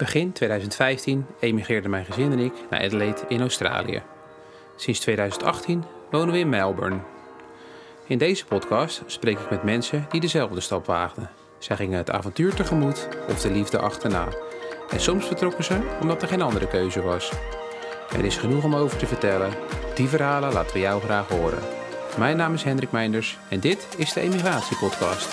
Begin 2015 emigreerden mijn gezin en ik naar Adelaide in Australië. Sinds 2018 wonen we in Melbourne. In deze podcast spreek ik met mensen die dezelfde stap waagden. Zij gingen het avontuur tegemoet of de liefde achterna. En soms vertrokken ze omdat er geen andere keuze was. Er is genoeg om over te vertellen. Die verhalen laten we jou graag horen. Mijn naam is Hendrik Meinders en dit is de Emigratiepodcast.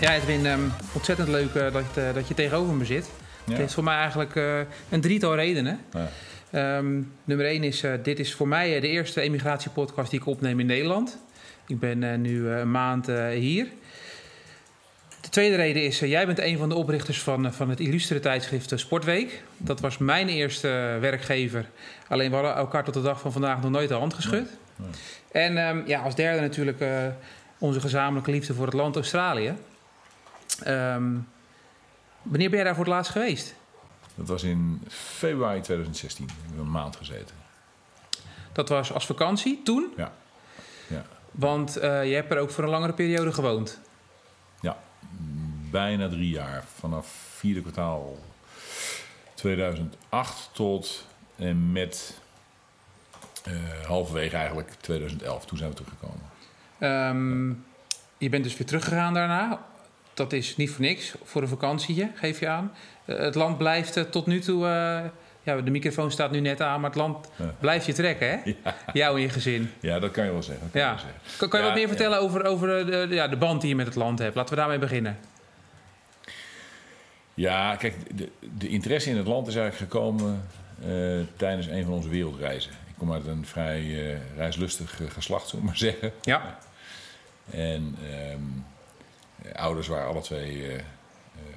Ja, Edwin, um, ontzettend leuk uh, dat, uh, dat je tegenover me zit. Ja. Het heeft voor mij eigenlijk uh, een drietal redenen. Ja. Um, nummer één is, dit is voor mij de eerste emigratiepodcast die ik opneem in Nederland. Ik ben nu een maand hier. De tweede reden is, jij bent een van de oprichters van, van het illustere tijdschrift Sportweek. Dat was mijn eerste werkgever. Alleen we hadden elkaar tot de dag van vandaag nog nooit de hand geschud. En um, ja, als derde natuurlijk onze gezamenlijke liefde voor het land Australië. Um, wanneer ben jij daar voor het laatst geweest? Dat was in februari 2016. We hebben een maand gezeten. Dat was als vakantie toen? Ja. ja. Want uh, je hebt er ook voor een langere periode gewoond? Ja, bijna drie jaar. Vanaf vierde kwartaal 2008 tot en met uh, halverwege eigenlijk 2011. Toen zijn we teruggekomen. Um, je bent dus weer teruggegaan daarna dat is niet voor niks. Voor een vakantietje, geef je aan. Uh, het land blijft tot nu toe... Uh, ja, de microfoon staat nu net aan, maar het land blijft je trekken, hè? Ja. Jou en je gezin. Ja, dat kan je wel zeggen. Kan ja. je, zeggen. Kan, kan je wat meer vertellen over, over de, ja, de band die je met het land hebt? Laten we daarmee beginnen. Ja, kijk, de, de interesse in het land is eigenlijk gekomen tijdens een van onze wereldreizen. Ik kom uit een vrij reislustig geslacht, zullen we maar zeggen. Ja. En... Um, ouders waren alle twee uh,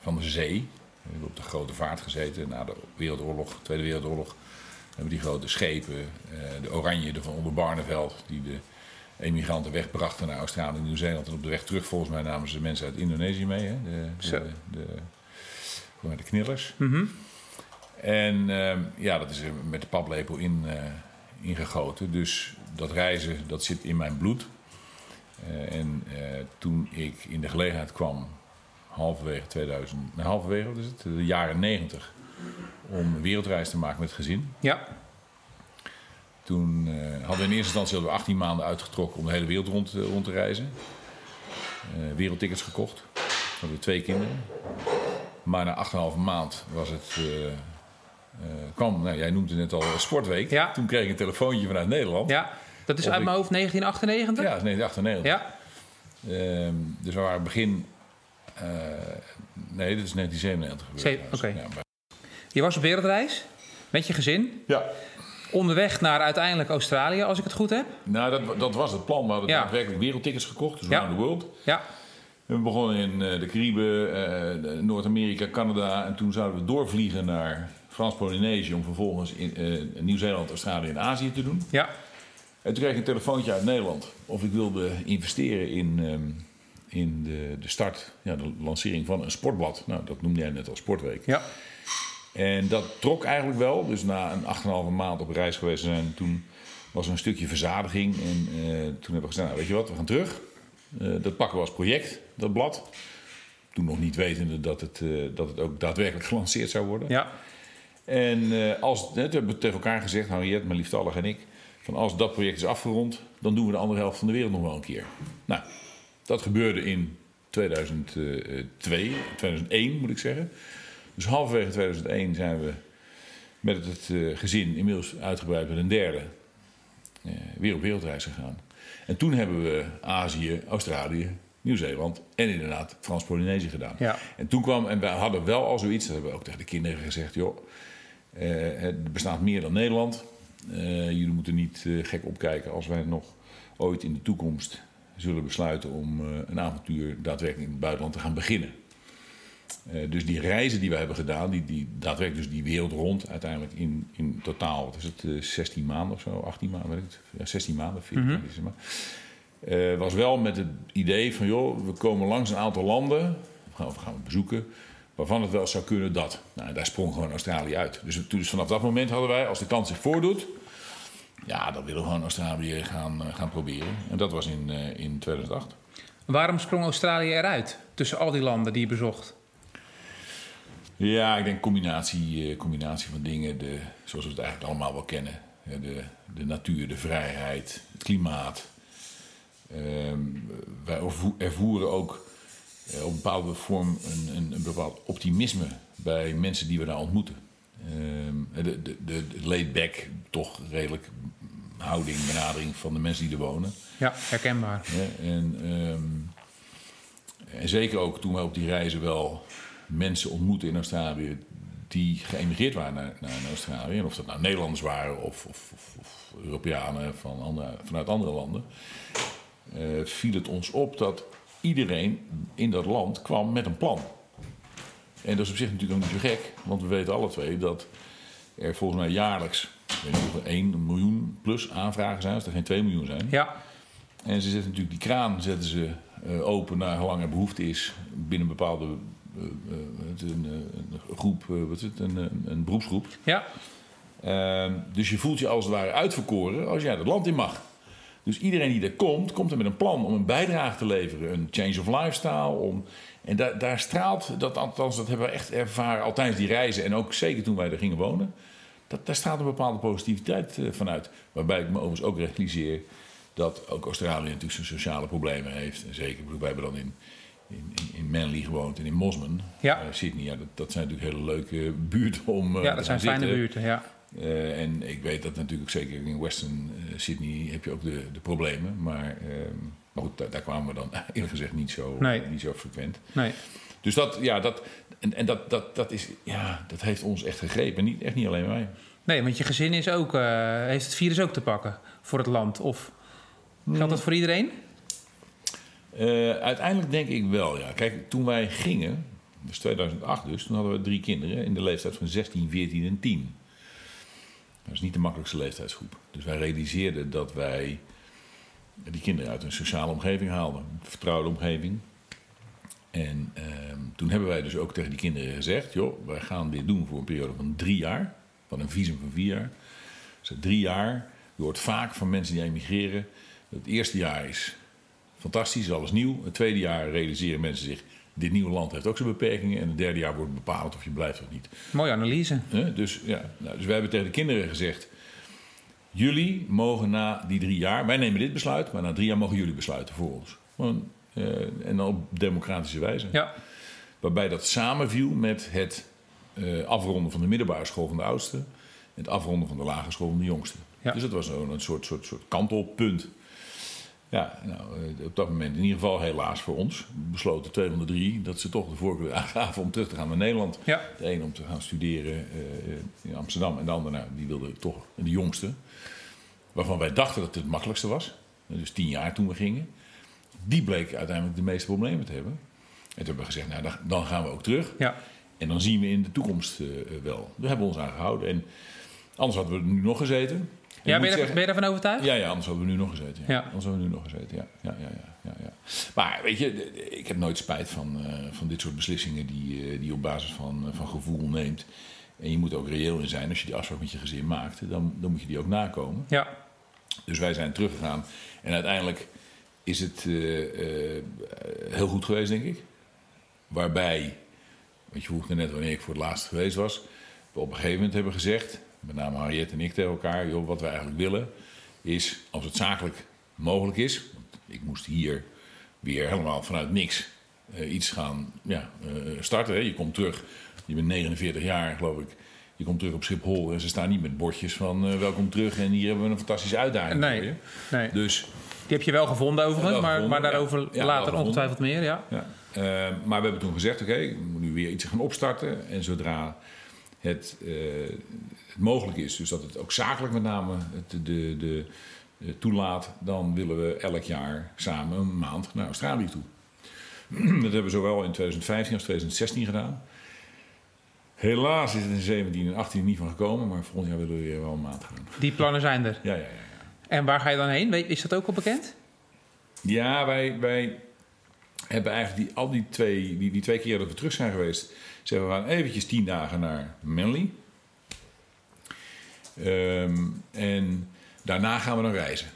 van de zee. We hebben op de grote vaart gezeten na de Wereldoorlog, Tweede Wereldoorlog. We hebben die grote schepen, de Oranje de van onder Barneveld, die de emigranten wegbrachten naar Australië en Nieuw-Zeeland. En op de weg terug, volgens mij, namen ze mensen uit Indonesië mee. Hè? De, de, de, de, de knillers. Mm -hmm. En uh, ja, dat is met de paplepel in, ingegoten. Dus dat reizen, dat zit in mijn bloed. Uh, en uh, toen ik in de gelegenheid kwam, halverwege 2000, nou, halverwege, wat is het, de jaren 90, om een wereldreis te maken met het gezin. Ja. Toen uh, hadden we in eerste instantie hadden we 18 maanden uitgetrokken om de hele wereld rond, rond te reizen. wereldtickets gekocht. We hadden twee kinderen. Maar na 8,5 maand was het. kwam, nou, jij noemde het net al Sportweek. Ja. Toen kreeg ik een telefoontje vanuit Nederland. Ja. Dat is uit ik- mijn hoofd 1998? Ja, dat is 1998. Ja. Ehm, dus we waren begin. eh, nee, dit is 1997 gebeurd. Oké. Ja, maar- Je was op wereldreis met je gezin. ja. Onderweg naar uiteindelijk Australië, als ik het goed heb. Nou, dat, dat was het plan. We hadden Ja. daadwerkelijk wereldtickets gekocht, dus Ja. around the world. Ja. We begonnen in eh, de Cariben, eh, Noord-Amerika, Canada. En toen zouden we doorvliegen naar Frans-Polynesië... om vervolgens in Nieuw-Zeeland, Australië en Azië te doen. Ja. En toen kreeg ik een telefoontje uit Nederland of ik wilde investeren in, ehm, in de, de start, ja, de lancering van een sportblad. Nou, dat noemde jij net al Sportweek. Ja. En dat trok eigenlijk wel. Dus na een 8,5 maand op reis geweest zijn, toen was er een stukje verzadiging. En eh, toen hebben we gezegd, nou, weet je wat, we gaan terug. Eh, dat pakken we als project, dat blad. Toen nog niet wetende dat het, eh, dat het ook daadwerkelijk gelanceerd zou worden. Ja. En als, toen hebben we tegen elkaar gezegd, Henriette, mijn liefstallig en ik... van als dat project is afgerond, dan doen we de andere helft van de wereld nog wel een keer. Nou, dat gebeurde in 2002, 2001 moet ik zeggen. Dus halverwege 2001 zijn we met het eh, gezin inmiddels uitgebreid met een derde eh, weer op wereldreis gegaan. En toen hebben we Azië, Australië, Nieuw-Zeeland en inderdaad Frans-Polynesië gedaan. Ja. En toen kwam, en we hadden wel al zoiets, dat hebben we ook tegen de kinderen gezegd, joh, eh, het bestaat meer dan Nederland. Eh, jullie moeten niet eh, gek opkijken als wij nog ooit in de toekomst zullen besluiten om eh, een avontuur daadwerkelijk in het buitenland te gaan beginnen. Dus die reizen die we hebben gedaan, die, die daadwerkelijk dus die wereld rond, uiteindelijk in, in totaal, wat is het, eh, 16 maanden of zo, 18 maanden, weet ik het, ja, 16 maanden, 14 maanden is het maar. Was wel met het idee van, joh, we komen langs een aantal landen, we gaan, we gaan bezoeken, waarvan het wel zou kunnen dat. Nou, daar sprong gewoon Australië uit. Dus, dus vanaf dat moment hadden wij, als de kans zich voordoet, ja, dan willen we gewoon Australië gaan, eh, gaan proberen. En dat was in, eh, in 2008. Waarom sprong Australië eruit tussen al die landen die je bezocht? Ja, ik denk combinatie, eh, combinatie van dingen, de, zoals we het eigenlijk allemaal wel kennen. De, de natuur, de vrijheid, het klimaat. Ehm, wij ervoeren ook op een bepaalde vorm een, een, een, bepaald optimisme bij mensen die we daar ontmoeten. Ehm, de, de, de, laid back, toch redelijk houding, benadering van de mensen die er wonen. Ja, herkenbaar. Ja, en, ehm, en zeker ook toen we op die reizen wel mensen ontmoeten in Australië die geëmigreerd waren naar, naar, Australië. En of dat nou Nederlanders waren of, of, of, of Europeanen van andere, vanuit andere landen. Uh, viel het ons op dat iedereen in dat land kwam met een plan. En dat is op zich natuurlijk ook niet zo gek, want we weten alle twee dat er volgens mij jaarlijks weet niet of er 1 miljoen plus aanvragen zijn, als er geen 2 miljoen zijn. Ja. En ze zetten natuurlijk die kraan zetten ze, uh, open naar hoe lang er behoefte is binnen een bepaalde uh, een, een, groep, wat is het, een, een beroepsgroep. Ja. Ehm, dus je voelt je als het ware uitverkoren als jij dat land in mag. Dus iedereen die er komt, komt er met een plan om een bijdrage te leveren. Een change of lifestyle. Om, en daar, daar straalt, dat, althans dat hebben we echt ervaren al tijdens die reizen. En ook zeker toen wij er gingen wonen. Dat, daar straalt een bepaalde positiviteit uh, vanuit. Waarbij ik me overigens ook realiseer dat ook Australië natuurlijk zijn sociale problemen heeft. En zeker, wij hebben dan in, in, in Manly gewoond en in Mosman, ja. Uh, Sydney. Ja, dat, dat, zijn natuurlijk hele leuke buurten om uh, Ja, dat zijn fijne buurten, ja. Uh, en ik weet dat natuurlijk zeker in Western Sydney heb je ook de, de problemen. Maar, ehm, maar goed, daar, daar, kwamen we dan eerlijk gezegd niet zo, nee. niet zo frequent. Nee. Dus dat, ja, dat, en, en dat, dat, dat, is, ja, dat heeft ons echt gegrepen. Niet, echt niet alleen mij. Nee, want je gezin is ook, heeft het virus ook te pakken voor het land. Of geldt dat voor iedereen? Uh, uiteindelijk denk ik wel, ja. Kijk, toen wij gingen, dus 2008 dus, toen hadden we drie kinderen in de leeftijd van 16, 14 en 10. Dat is niet de makkelijkste leeftijdsgroep. Dus wij realiseerden dat wij die kinderen uit een sociale omgeving haalden, een vertrouwde omgeving. En uh, toen hebben wij dus ook tegen die kinderen gezegd: joh, wij gaan dit doen voor een periode van drie jaar, van een visum van vier jaar. Dus drie jaar. Je hoort vaak van mensen die emigreren. Het eerste jaar is fantastisch, alles nieuw. Het tweede jaar realiseren mensen zich... dit nieuwe land heeft ook zijn beperkingen. En het derde jaar wordt bepaald of je blijft of niet. Mooie analyse. Dus, ja, nou, dus wij hebben tegen de kinderen gezegd... jullie mogen na die drie jaar... wij nemen dit besluit, maar na drie jaar mogen jullie besluiten voor ons. Gewoon, uh, en dan op democratische wijze. Ja. Waarbij dat samenviel met het uh, afronden van de middelbare school van de oudste... en het afronden van de lagere school van de jongste. Ja. Dus dat was een, een soort, soort, soort kantelpunt... Ja, nou, op dat moment in ieder geval helaas voor ons. Besloten twee van de drie dat ze toch de voorkeur aangaven om terug te gaan naar Nederland. Ja. De een om te gaan studeren uh, in Amsterdam en de ander, nou, die wilde toch de jongste. Waarvan wij dachten dat het het makkelijkste was. Dus tien jaar toen we gingen. Die bleek uiteindelijk de meeste problemen te hebben. En toen hebben we gezegd, nou, dan gaan we ook terug. Ja. En dan zien we in de toekomst uh, wel. Daar hebben we ons aan gehouden. En anders hadden we er nu nog gezeten. Ja, ben je, zeggen, ben je daarvan overtuigd? Ja, ja, anders hadden we nu nog gezeten. Ja. ja. Anders hadden we nu nog gezeten, ja. ja, ja, ja, ja, ja. Maar weet je, ik heb nooit spijt van, uh, van dit soort beslissingen die, die je op basis van, uh, van gevoel neemt. En je moet ook reëel in zijn. Als je die afspraak met je gezin maakt, dan, dan moet je die ook nakomen. Ja. Dus wij zijn teruggegaan. En uiteindelijk is het heel goed geweest, denk ik. Waarbij, want je vroeg net wanneer ik voor het laatst geweest was. We op een gegeven moment hebben gezegd met name Harriet en ik tegen elkaar, joh, wat we eigenlijk willen, is als het zakelijk mogelijk is. Want ik moest hier weer helemaal vanuit niks uh, iets gaan ja, uh, starten. Hè. Je komt terug, je bent 49 jaar geloof ik. Je komt terug op Schiphol en ze staan niet met bordjes van uh, welkom terug en hier hebben we een fantastische uitdaging nee, voor je. Nee. Dus, Die heb je wel gevonden overigens, wel maar, gevonden, maar daarover ja. Later ongetwijfeld meer. Ja. ja. maar we hebben toen gezegd, oké, okay, we moeten nu weer iets gaan opstarten. En zodra het, uh, het, mogelijk is, dus dat het ook zakelijk met name het, de, de, de, toelaat, dan willen we elk jaar samen een maand naar Australië toe. dat hebben we zowel in 2015 als 2016 gedaan. Helaas is het in 17 en 18 niet van gekomen, maar volgend jaar willen we weer wel een maand gaan. Die plannen zijn er. Ja, ja, ja. ja. En waar ga je dan heen? Is dat ook al bekend? Ja, wij, wij hebben eigenlijk die, al die twee, die, die twee keer dat we terug zijn geweest, zeggen we gaan eventjes tien dagen naar Manly. Um, en daarna gaan we dan reizen.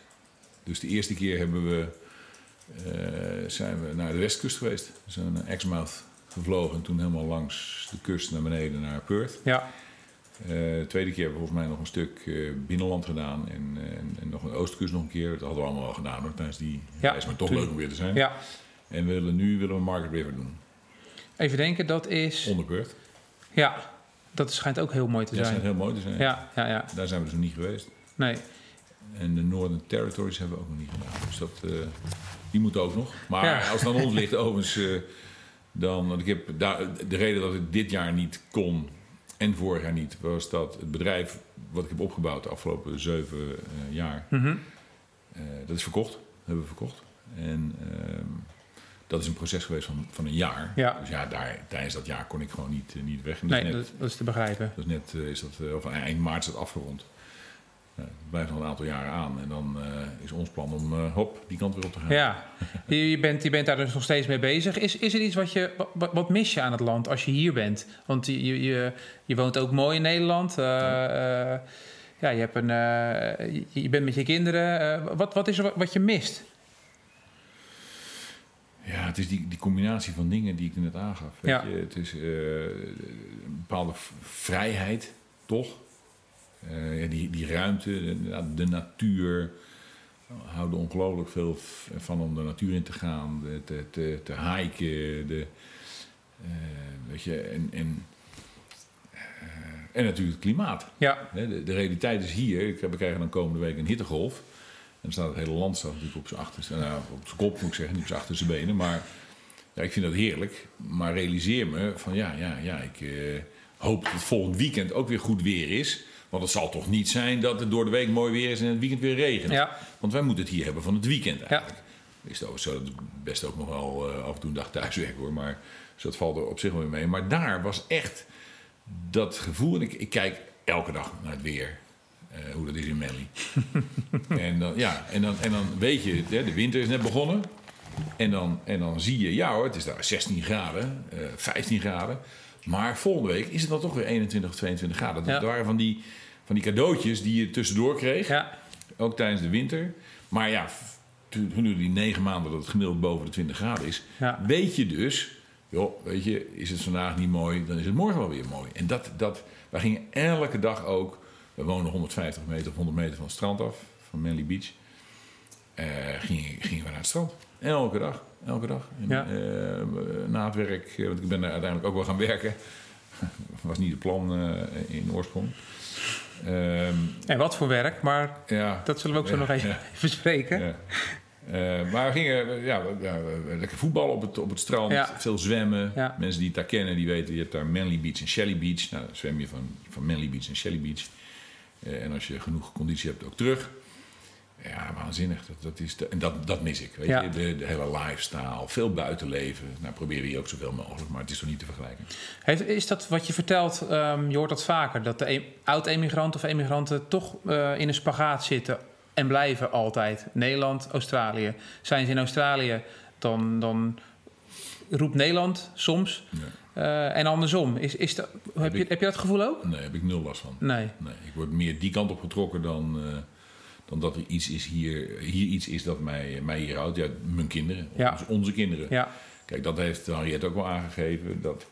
Dus de eerste keer hebben we zijn we naar de westkust geweest. We zijn naar Exmouth gevlogen en toen helemaal langs de kust naar beneden naar Perth. Ja. de tweede keer hebben we volgens mij nog een stuk binnenland gedaan en, en, nog een oostkust nog een keer. Dat hadden we allemaal al gedaan hoor, tijdens die ja, reis, maar toch leuk om weer te zijn. Ja. En we willen nu willen we Market River doen. Even denken, dat is... Onder Perth. Ja, dat schijnt ook heel mooi te zijn. Dat schijnt heel mooi te zijn. Ja, ja, ja. Daar zijn we dus nog niet geweest. Nee. En de Northern Territories hebben we ook nog niet gedaan. Dus dat, uh, die moeten ook nog. Maar als het aan ons ligt, overigens, uh, dan... Want ik heb daar, de reden dat ik dit jaar niet kon en vorig jaar niet... was dat het bedrijf wat ik heb opgebouwd de afgelopen zeven uh, jaar... Mm dat is verkocht. Dat hebben we verkocht. En ehm, dat is een proces geweest van, van een jaar. Ja. Dus ja, daar, tijdens dat jaar kon ik gewoon niet, niet weg. nee, dat, net, dat, is te begrijpen. Dus net is dat, of eind maart is dat afgerond. Nou, het blijft nog een aantal jaren aan. En dan uh, is ons plan om uh, hop, die kant weer op te gaan. Ja, je bent, je bent daar dus nog steeds mee bezig. Is, is er iets wat je. Wat, wat mis je aan het land als je hier bent? Want je, je, je woont ook mooi in Nederland. Uh, ja. ja, je, hebt een, je bent met je kinderen. wat, wat is er wat je mist? Ja, het is die, die combinatie van dingen die ik net aangaf. Weet ja. je? Het is een bepaalde vrijheid, toch? Uh, die, die ruimte, de, de, natuur. We houden ongelooflijk veel van om de natuur in te gaan, te, te, te hiken. De, uh, weet je, en, en, en natuurlijk het klimaat. Ja. De, de, realiteit is hier. We krijgen dan komende week een hittegolf. En dan staat het hele land staat natuurlijk op zijn achterste, nou, op zijn kop moet ik zeggen, niet op zijn achterste benen. Maar ja, ik vind dat heerlijk. Maar realiseer me van ja, ja, ja, ik hoop dat het volgend weekend ook weer goed weer is. Want het zal toch niet zijn dat het door de week mooi weer is en het weekend weer regent. Ja. Want wij moeten het hier hebben van het weekend eigenlijk. Ja. Is dat best ook nog wel uh, af en toe een dag thuiswerken hoor. Maar dus dat valt er op zich wel weer mee. Maar daar was echt dat gevoel. En ik, ik kijk elke dag naar het weer. Uh, hoe dat is in Melly. en, dan, ja, en, dan, en dan weet je, de winter is net begonnen. En dan, en dan zie je, ja hoor, het is daar 16 graden, uh, 15 graden. Maar volgende week is het dan toch weer 21 of 22 graden. Dat ja. waren van die, van die cadeautjes die je tussendoor kreeg. Ja. Ook tijdens de winter. Maar ja, nu die negen maanden dat het gemiddeld boven de 20 graden is. Ja. Weet je dus, joh, weet je, is het vandaag niet mooi, dan is het morgen wel weer mooi. En dat, dat, wij gingen elke dag ook, we wonen 150 meter of 100 meter van het strand af, van Manly Beach. Uh, gingen, gingen we naar het strand. Elke dag. Elke dag. En, ja. uh, na het werk, want ik ben er uiteindelijk ook wel gaan werken. was niet het plan uh, in oorsprong. Um, en wat voor werk, maar ja, dat zullen we ook zo nog even bespreken. Ja. Uh, maar we gingen ja, lekker voetballen op het, op het strand, veel zwemmen. Mensen die het daar kennen, die weten, je hebt daar Manly Beach en Shelly Beach. Nou, dan zwem je van, van Manly Beach en Shelly Beach. En als je genoeg conditie hebt, ook terug. Ja, waanzinnig. Dat, dat is de, en dat, dat mis ik. Weet Ja. je? De, de hele lifestyle, veel buitenleven. Nou, proberen we hier ook zoveel mogelijk, maar het is toch niet te vergelijken. Heeft, is dat wat je vertelt, ehm, je hoort dat vaker, dat de e- oud-emigranten of emigranten toch eh, in een spagaat zitten en blijven altijd? Nederland, Australië. Zijn ze in Australië, dan, dan roept Nederland soms. Eh, en andersom. Is, is heb, je, ik- heb je dat gevoel ook? Nee, heb ik nul last van. Nee. Nee, ik word meer die kant op getrokken dan, eh, dan dat er iets is hier, hier iets is dat mij, mij hier houdt. Ja, mijn kinderen, Ja. onze, onze kinderen. Ja, Kijk, dat heeft Henriette ook wel aangegeven. Dat,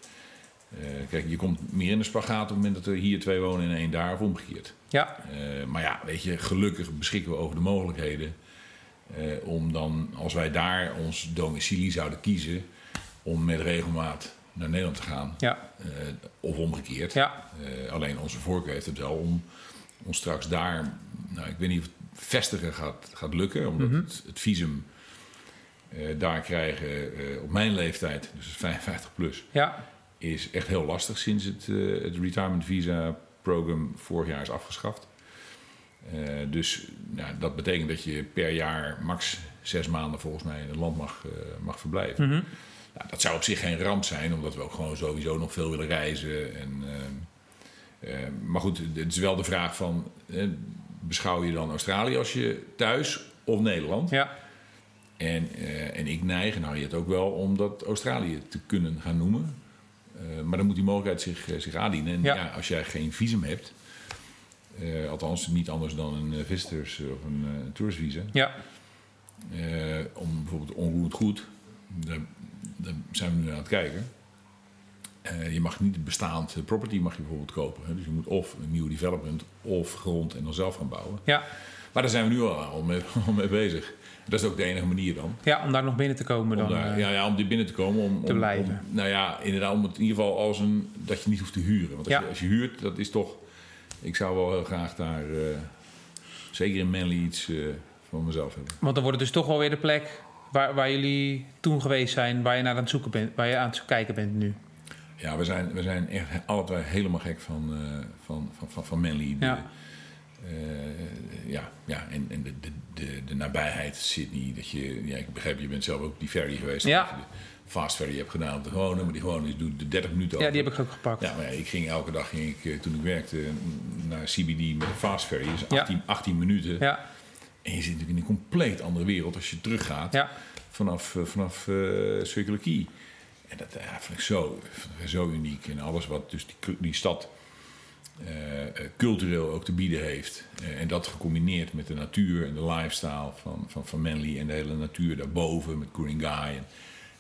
eh, kijk, je komt meer in de spagaat op het moment dat er hier twee wonen en één daar of omgekeerd. ja, maar ja, weet je, gelukkig beschikken we over de mogelijkheden om dan, als wij daar ons domicilie zouden kiezen, om met regelmaat naar Nederland te gaan. ja, Eh, of omgekeerd. ja, Eh, alleen onze voorkeur heeft het wel om ons straks daar, nou, ik weet niet of het vestigen gaat, gaat lukken, omdat Mhm. het, het visum eh, daar krijgen op mijn leeftijd, dus 55 plus, ja, is echt heel lastig sinds het, het retirement visa program vorig jaar is afgeschaft. Dus nou, dat betekent dat je per jaar max zes maanden volgens mij in het land mag, mag verblijven. Mhm. Nou, dat zou op zich geen ramp zijn, omdat we ook gewoon sowieso nog veel willen reizen. En, eh, eh, maar goed, het is wel de vraag van, eh, beschouw je dan Australië als je thuis of Nederland? ja, En, eh, en ik neig, nou je het ook wel, om dat Australië te kunnen gaan noemen. Eh, maar dan moet die mogelijkheid zich, zich aandienen. En Ja. ja. als jij geen visum hebt, althans niet anders dan een visitors of een touristvisa, ja, om bijvoorbeeld onroerend goed, daar, zijn we nu aan het kijken. je mag niet bestaand property mag je bijvoorbeeld kopen. Hè? Dus je moet of een nieuw development of grond en dan zelf gaan bouwen. Ja. Maar daar zijn we nu al mee, al mee bezig. Dat is ook de enige manier dan. Ja, om daar nog binnen te komen dan. Daar, ja, ja, om die binnen te komen. Om, te blijven. nou ja, inderdaad, om het in ieder geval als een... dat je niet hoeft te huren. Want als, je, als je huurt, dat is toch... Ik zou wel heel graag daar, uh, zeker in Manly, iets van mezelf hebben. Want dan wordt het dus toch wel weer de plek waar, waar jullie toen geweest zijn... waar je naar aan het zoeken bent, waar je aan het kijken bent nu. Ja, we zijn, we zijn echt alle helemaal gek van, uh, van, van, van, van Manly. De, ja. Uh, ja, ja, en, en de, de, de, de, nabijheid Sydney. Dat je, ja, ik begrijp, je bent zelf ook die ferry geweest. Ja. Dat je de fast ferry hebt gedaan op de gewone, maar die gewone is doet de 30 minuten over. Ja, die heb ik ook gepakt. Ja, maar ja, ik ging elke dag, ging ik, toen ik werkte, naar CBD met de fast ferry. Dus 18, ja. 18 minuten. Ja. En je zit natuurlijk in een compleet andere wereld als je teruggaat ja. vanaf, uh, vanaf uh, Circular. En dat ja, vind ik zo, zo uniek. En alles wat dus die, die stad uh, cultureel ook te bieden heeft. Uh, en dat gecombineerd met de natuur en de lifestyle van, van, van Manly en de hele natuur daarboven met Ku-ring-gai. En,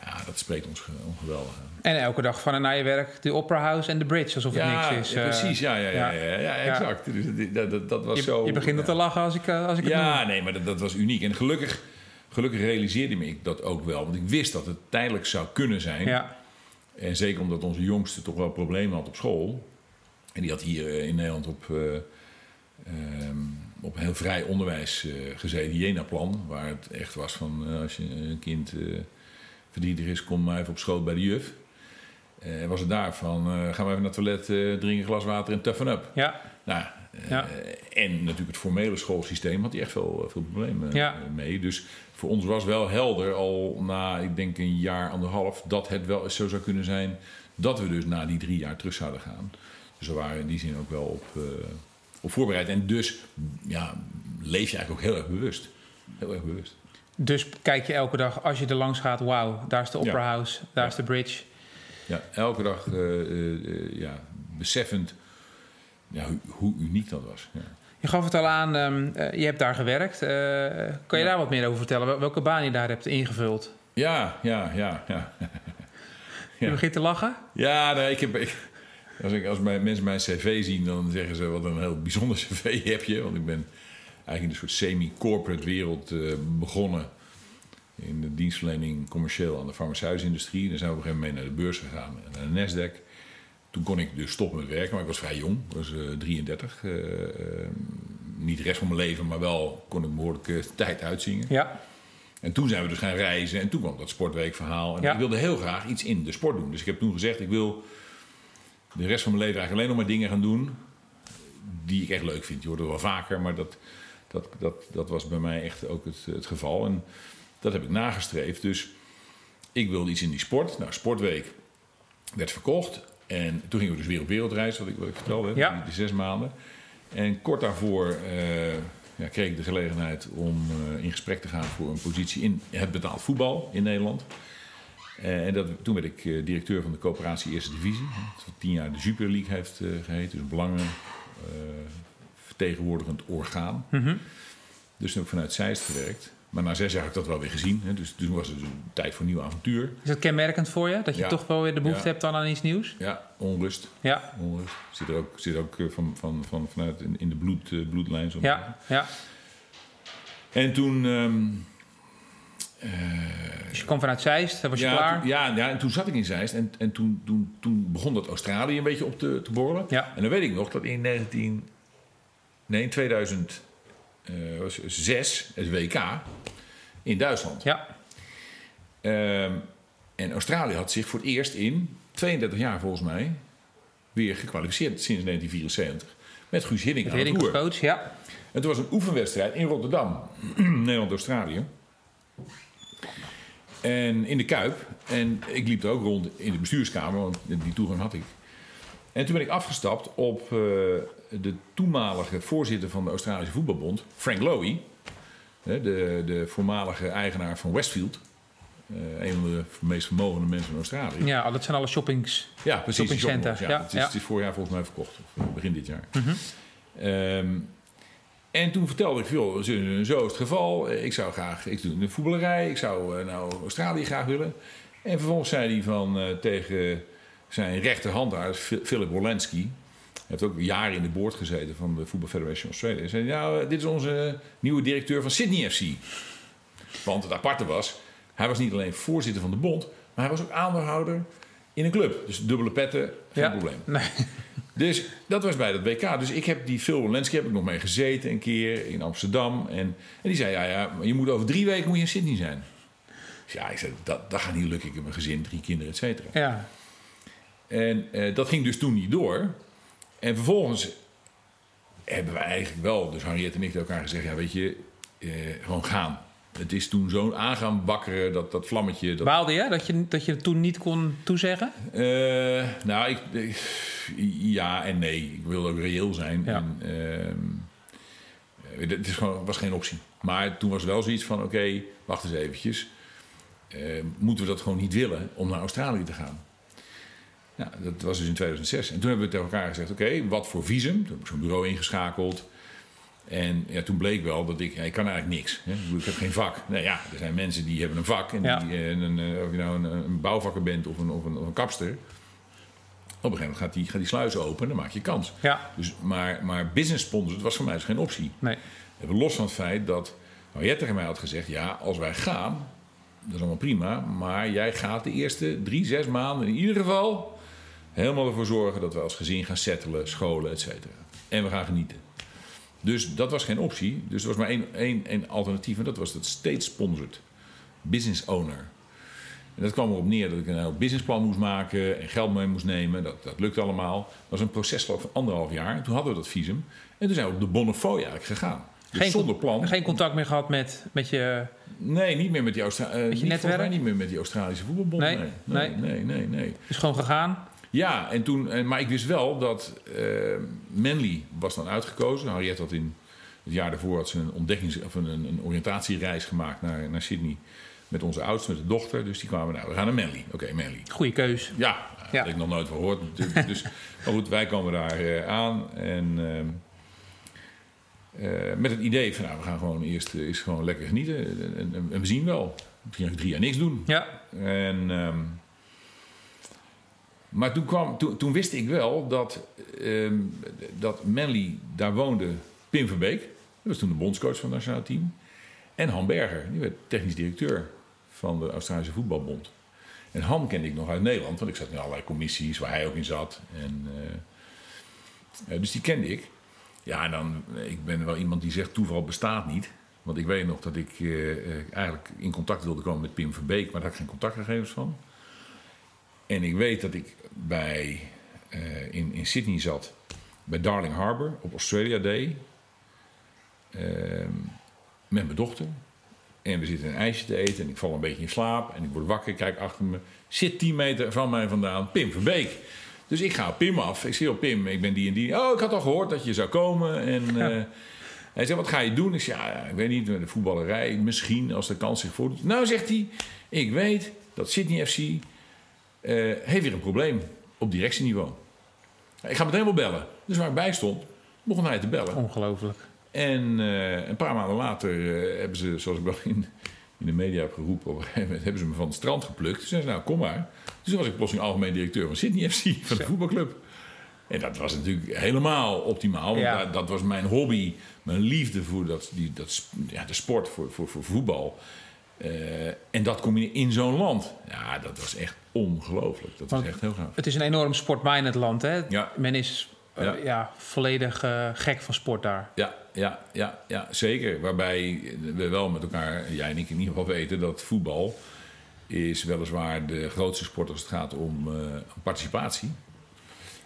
ja, dat spreekt ons geweldig. En elke dag van en na je werk de Opera House en de Bridge, alsof ja, het niks is. Ja, precies. Ja, ja, ja, ja, ja, exact. Dus dat, dat, dat was je, zo... Je begint er te lachen als ik, als ik ja, het nee, maar dat, dat was uniek. En gelukkig, gelukkig realiseerde me ik dat ook wel. Want ik wist dat het tijdelijk zou kunnen zijn. Ja. En zeker omdat onze jongste toch wel problemen had op school. En die had hier in Nederland op, uh, um, op heel vrij onderwijs uh, gezeten, Jena-plan. Waar het echt was van uh, als je een kind verdrietig is, kom maar even op schoot bij de juf. En was het daarvan, gaan we even naar het toilet, drinken een glas water en toughen up. Ja. Nou, ja. En natuurlijk het formele schoolsysteem had hij echt veel, veel problemen ja. mee. Dus voor ons was wel helder al na, ik denk een jaar, anderhalf, dat het wel eens zo zou kunnen zijn dat we dus na die drie jaar terug zouden gaan. Dus we waren in die zin ook wel op, uh, op voorbereid. En dus ja, leef je eigenlijk ook heel erg bewust. Heel erg bewust. Dus kijk je elke dag, als je er langs gaat, wauw, daar is de Opera Ja. House, daar Ja. is de Bridge. Ja, elke dag uh, uh, ja, beseffend ja, hoe, hoe, uniek dat was. Ja. Je gaf het al aan, um, je hebt daar gewerkt. kan je daar wat meer over vertellen? Welke baan je daar hebt ingevuld? Ja, ja, ja, ja. Je begint te lachen? Ja, nee, ik heb, ik, als, ik, als mijn, mensen mijn cv zien, dan zeggen ze wat een heel bijzonder cv heb je. Want ik ben eigenlijk in een soort semi-corporate wereld uh, begonnen. In de dienstverlening commercieel aan de farmaceutische industrie. Dan zijn we op een gegeven moment mee naar de beurs gegaan, naar de Nasdaq. Toen kon ik dus stoppen met werken, maar ik was vrij jong. Ik was uh, 33. Uh, niet de rest van mijn leven, maar wel kon ik behoorlijk tijd uitzingen. Ja. En toen zijn we dus gaan reizen en toen kwam dat sportweekverhaal. En Ja. ik wilde heel graag iets in de sport doen. Dus ik heb toen gezegd, ik wil de rest van mijn leven eigenlijk alleen nog maar dingen gaan doen die ik echt leuk vind. Je hoort het wel vaker, maar dat, dat, dat, dat was bij mij echt ook het, het geval. En dat heb ik nagestreefd. Dus ik wilde iets in die sport. Nou, Sportweek werd verkocht. En toen gingen we dus weer op wereldreis, wat ik, wat ik vertelde, Ja. die, die zes maanden. En kort daarvoor eh, ja, kreeg ik de gelegenheid om eh, in gesprek te gaan voor een positie in het betaald voetbal in Nederland. Eh, en dat, toen werd ik directeur van de coöperatie Eerste Divisie. Dat tien jaar de Super League heeft eh geheten. Dus een belangen vertegenwoordigend orgaan. Mhm. Dus toen heb ik vanuit Zeist gewerkt. Maar na zes jaar heb ik dat wel weer gezien. Hè. Dus toen was het dus een tijd voor een nieuw avontuur. Is dat kenmerkend voor je? Dat je Ja. toch wel weer de behoefte Ja. hebt dan aan iets nieuws? Ja, onrust. Ja, onrust. Zit er ook, zit ook eh, van, van, van, vanuit in, de bloed, eh, bloedlijn. zo ja, ja. En toen... ehm, Dus je kwam vanuit Zeist, dan was je ja, klaar. toen- ja, ja, en toen zat ik in Zeist. En, en toen, toen, toen begon dat Australië een beetje op te, te borrelen. Ja. En dan weet ik nog dat in 19... Nee, in 2006 het WK in Duitsland. Ja, Ehm, en Australië had zich voor het eerst in 32 jaar volgens mij weer gekwalificeerd sinds 1974. Met Guus Hiddink aan het Hiddink coach, ja. En toen was een oefenwedstrijd in Rotterdam. Nederland-Australië. En in de Kuip. En ik liep er ook rond in de bestuurskamer, want die toegang had ik. En toen ben ik afgestapt op eh, de toenmalige voorzitter van de Australische Voetbalbond, Frank Lowy. De, de voormalige eigenaar van Westfield. Eh, een van de meest vermogende mensen in Australië. Ja, dat zijn alle shoppings. Ja, precies. shoppingmalls, Ja, ja, het, is, ja. Mhm. het is vorig jaar volgens mij verkocht. Of begin dit jaar. Ehm, En toen vertelde ik, joh, zo is het geval. Ik zou graag, ik doe de voetballerij, ik zou nou Australië graag willen. En vervolgens zei hij van, tegen zijn rechterhand Philip Wolensky heeft ook jaren in de boord gezeten van de Football Federation Australia. Hij zei, nou, dit is onze nieuwe directeur van Sydney FC. Want het aparte was, hij was niet alleen voorzitter van de bond, maar hij was ook aandeelhouder in een club. Dus dubbele petten, geen probleem. Nee. Dus dat was bij dat WK. Dus ik heb die Phil Lenski heb ik nog mee gezeten een keer in Amsterdam. En, en die zei, ja, ja, maar je moet over drie weken moet je in Sydney zijn. Dus ja, ik zei, dat, dat gaat niet lukken. Ik heb een gezin, drie kinderen, et cetera. Ja. En eh, dat ging dus toen niet door. En vervolgens hebben we eigenlijk wel, dus Henriette en ik, elkaar gezegd: ja, weet je, eh, gewoon gaan. Het is toen zo aangaan bakkeren, dat, dat vlammetje. Dat... Baalde je dat, je dat je het toen niet kon toezeggen? Uh, nou, ik, ja en nee. Ik wilde ook reëel zijn. Ja. En, uh, het is gewoon, was geen optie. Maar toen was wel zoiets van: oké, wacht eens eventjes. Uh, moeten we dat gewoon niet willen om naar Australië te gaan? Ja, dat was dus in 2006. En toen hebben we tegen elkaar gezegd: oké, wat voor visum? Toen heb ik zo'n bureau ingeschakeld. En ja, toen bleek wel dat ik, ja, ik kan eigenlijk niks. Hè. Ik heb geen vak. Nou ja, er zijn mensen die hebben een vak. En die, eh, een, eh, of je nou een, een, bouwvakker bent of een, of een, of een kapster. Op een gegeven moment gaat die, gaat die sluis open en dan maak je kans. Ja. Dus, maar, maar business sponsor, was voor mij dus geen optie. Nee. Even los van het feit dat Mariette tegen mij had gezegd... ja, als wij gaan, dat is allemaal prima... maar jij gaat de eerste drie, zes maanden in ieder geval helemaal ervoor zorgen dat we als gezin gaan settelen, scholen, et cetera. En we gaan genieten. Dus dat was geen optie. Dus er was maar één, één, één alternatief en dat was het state-sponsored business owner. En dat kwam erop neer dat ik een businessplan moest maken en geld mee moest nemen. Dat, dat lukte allemaal. Dat was een proces van anderhalf jaar. En toen hadden we dat visum. En toen zijn we op de Bonnefoy eigenlijk gegaan. Dus geen zonder plan. Geen contact meer gehad met, met je... Nee, niet meer met die, Austra uh, met je netwerk? niet meer met die Australische voetbalbond. Nee, nee, nee. nee, nee, Dus gewoon gegaan? Ja, en toen, eh, maar ik wist wel dat uh, Manly was dan uitgekozen. Harriet had in het jaar daarvoor had ze een, ontdekkings, of een, een oriëntatiereis gemaakt naar, naar Sydney. Met onze oudste, met de dochter. Dus die kwamen, nou, we gaan naar Manly. Oké, Manly. Goeie keus. Ja, ja. dat heb ik nog nooit van gehoord. dus, maar goed, wij komen daar uh, aan. En met het idee van, nou, we gaan gewoon eerst, eerst gewoon lekker genieten. En, en, we zien wel. Misschien drie jaar niks doen. Ja. En... Ehm, maar toen, kwam, toen, wist ik wel dat, uh, dat Manly, daar woonde Pim Verbeek. Dat was toen de bondscoach van het nationale team. En Han Berger, die werd technisch directeur van de Australische Voetbalbond. En Han kende ik nog uit Nederland, want ik zat in allerlei commissies waar hij ook in zat. En, uh, dus die kende ik. Ja, en dan, ik ben wel iemand die zegt toeval bestaat niet. Want ik weet nog dat ik eigenlijk in contact wilde komen met Pim Verbeek, maar daar had ik geen contactgegevens van. En ik weet dat ik bij, uh, in, in Sydney zat, bij Darling Harbour op Australia Day. Uh, met mijn dochter. En we zitten een ijsje te eten en ik val een beetje in slaap. En ik word wakker, kijk achter me. Zit 10 meter van mij vandaan Pim Verbeek. Dus ik ga op Pim af. Ik zie op Pim, ik ben die en die. Oh, ik had al gehoord dat je zou komen. En uh, hij zegt, wat ga je doen? Ik zeg, ja, ik weet niet, met de voetballerij. Misschien, als de kans zich voordoet. Nou, zegt hij, ik weet dat Sydney FC uh, heeft weer een probleem op directieniveau. Ik ga meteen wel bellen. Dus waar ik bij stond, begon hij te bellen. Ongelooflijk. En uh, een paar maanden later uh, hebben ze, zoals ik wel in, in de media heb geroepen, op een gegeven moment hebben ze me van het strand geplukt. Toen zeiden ze, nou kom maar. Dus toen was ik plotseling algemeen directeur van Sydney FC, van de voetbalclub. En dat was natuurlijk helemaal optimaal. Want ja. dat, dat, was mijn hobby, mijn liefde voor dat, die, dat, ja, de sport, voor, voor, voor voetbal. Uh, en dat kom je in zo'n land. Ja, dat was echt ongelooflijk. Dat is echt heel gaaf. Het is een enorm sportminded land, hè? Ja. Men is uh, ja. ja. volledig uh, gek van sport daar. Ja, ja, ja, ja, zeker. Waarbij we wel met elkaar, jij en ik in ieder geval weten... dat voetbal is weliswaar de grootste sport als het gaat om participatie.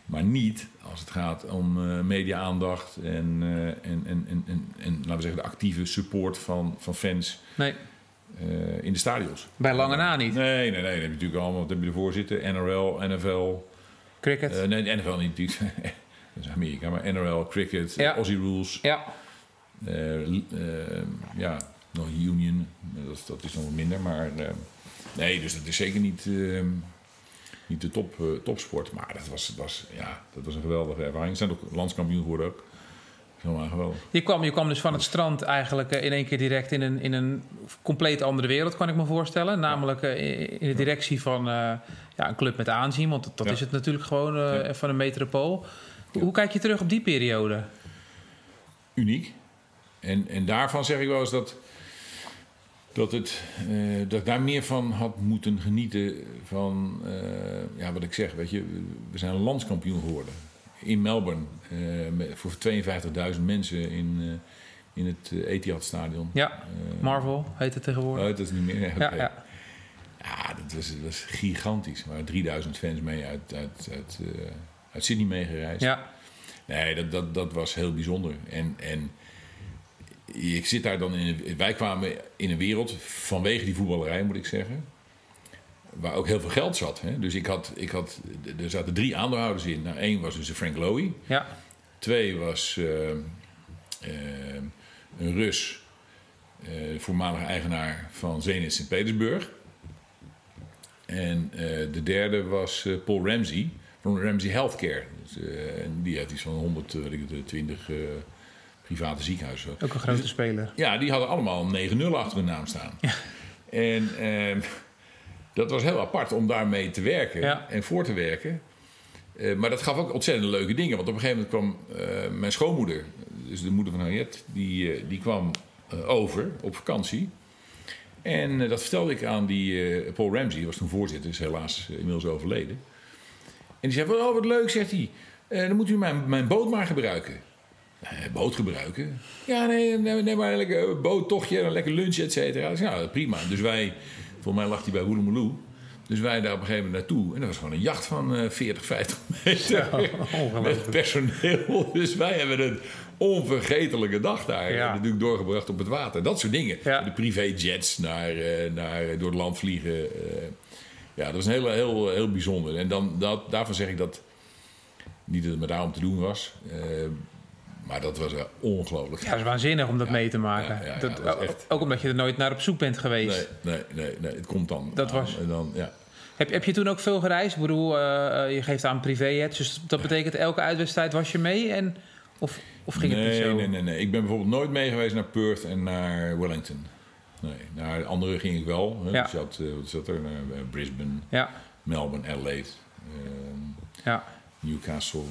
Maar niet als het gaat om media-aandacht en, en, en, en, en, en, laten we zeggen, de actieve support van, van fans... Nee. Uh, in de stadions. Bij lange na niet? Nee, nee, nee. Dan heb je natuurlijk allemaal. Wat heb je ervoor zitten? NRL, NFL. Cricket? Uh, nee, NFL niet. dat is Amerika. Maar NRL, cricket, ja. Aussie rules. Ja. Uh, ja, nog Union. Dat, dat is nog wat minder. Maar nee, dus dat is zeker niet, niet de top, topsport. Maar dat was, was, ja, dat was een geweldige ervaring. Ze zijn ook landskampioen geworden ook. Geweldig. Je kwam, je kwam dus van het strand eigenlijk in één keer direct in een, in een compleet andere wereld, kan ik me voorstellen. Namelijk in de directie van ja, een club met aanzien, want dat, is het natuurlijk gewoon van een metropool. Hoe kijk je terug op die periode? Uniek. En, en daarvan zeg ik wel eens dat, dat, het, uh, dat ik daar meer van had moeten genieten. Van, uh, ja, wat ik zeg, weet je, we zijn een landskampioen geworden. In Melbourne. Met, voor 52.000 mensen in, in het Etihad-stadion. Ja, Marvel heet het tegenwoordig. Oh, dat is niet meer. Ja, okay. ja, ja. dat, was, dat was gigantisch. Maar 3000 fans mee uit, uit, uit, uit Sydney meegereisd. Ja. Nee, dat, dat, dat was heel bijzonder. En, en ik zit daar dan in. Wij kwamen in een wereld vanwege die voetballerij, moet ik zeggen. Waar ook heel veel geld zat. Hè? Dus ik had, ik had, er zaten drie aandeelhouders in. Nou, één was dus Frank Lowy. Ja. Twee was uh, uh, een Rus, uh, voormalige eigenaar van Zenit Sint-Petersburg. En de derde was Paul Ramsey van Ramsey Healthcare. Dus, en die heeft iets van 120 private ziekenhuizen. Ook een grote dus, speler. Ja, die hadden allemaal 9-0 achter hun naam staan. Ja. En eh, dat was heel apart om daarmee te werken en voor te werken. Uh, maar dat gaf ook ontzettend leuke dingen. Want op een gegeven moment kwam uh, mijn schoonmoeder, dus de moeder van Harriet, die, die kwam over op vakantie. En dat vertelde ik aan die Paul Ramsey, die was toen voorzitter, is helaas inmiddels overleden. En die zei: Oh, wat leuk, zegt hij. dan moet u mijn, mijn boot maar gebruiken. Eh, boot gebruiken. Ja, nee, nee, nee maar een lekker boottochtje, een lekker lunch, et cetera. Dus ja, prima. Dus wij, volgens mij lag hij bij Woelemeloe. Dus wij daar op een gegeven moment naartoe. En dat was gewoon een jacht van uh, 40, 50 meter. Ja, met personeel. Dus wij hebben een onvergetelijke dag daar ja. natuurlijk doorgebracht op het water. Dat soort dingen. Ja. De privéjets naar, uh, naar, door het land vliegen. Uh, ja, dat was een heel, heel, heel bijzonder. En dan, dat, daarvan zeg ik dat... Niet dat het me daarom te doen was... Maar dat was wel ongelooflijk. Ja, dat is waanzinnig om dat mee te maken. Ja, dat, echt... Ook omdat je er nooit naar op zoek bent geweest. Nee, nee, nee, nee het komt dan. Dat was. En dan, ja. heb, heb je toen ook veel gereisd? Ik bedoel, uh, je geeft aan privé dus dat betekent elke uitwedstrijd was je mee? En, of, of ging nee, het niet zo? Nee, nee, nee. Ik ben bijvoorbeeld nooit mee geweest naar Perth en naar Wellington. Nee, naar andere ging ik wel. Hè. Ja. Dus had, uh, wat zat er? Naar Brisbane, ja. Melbourne, Adelaide, ja. Newcastle.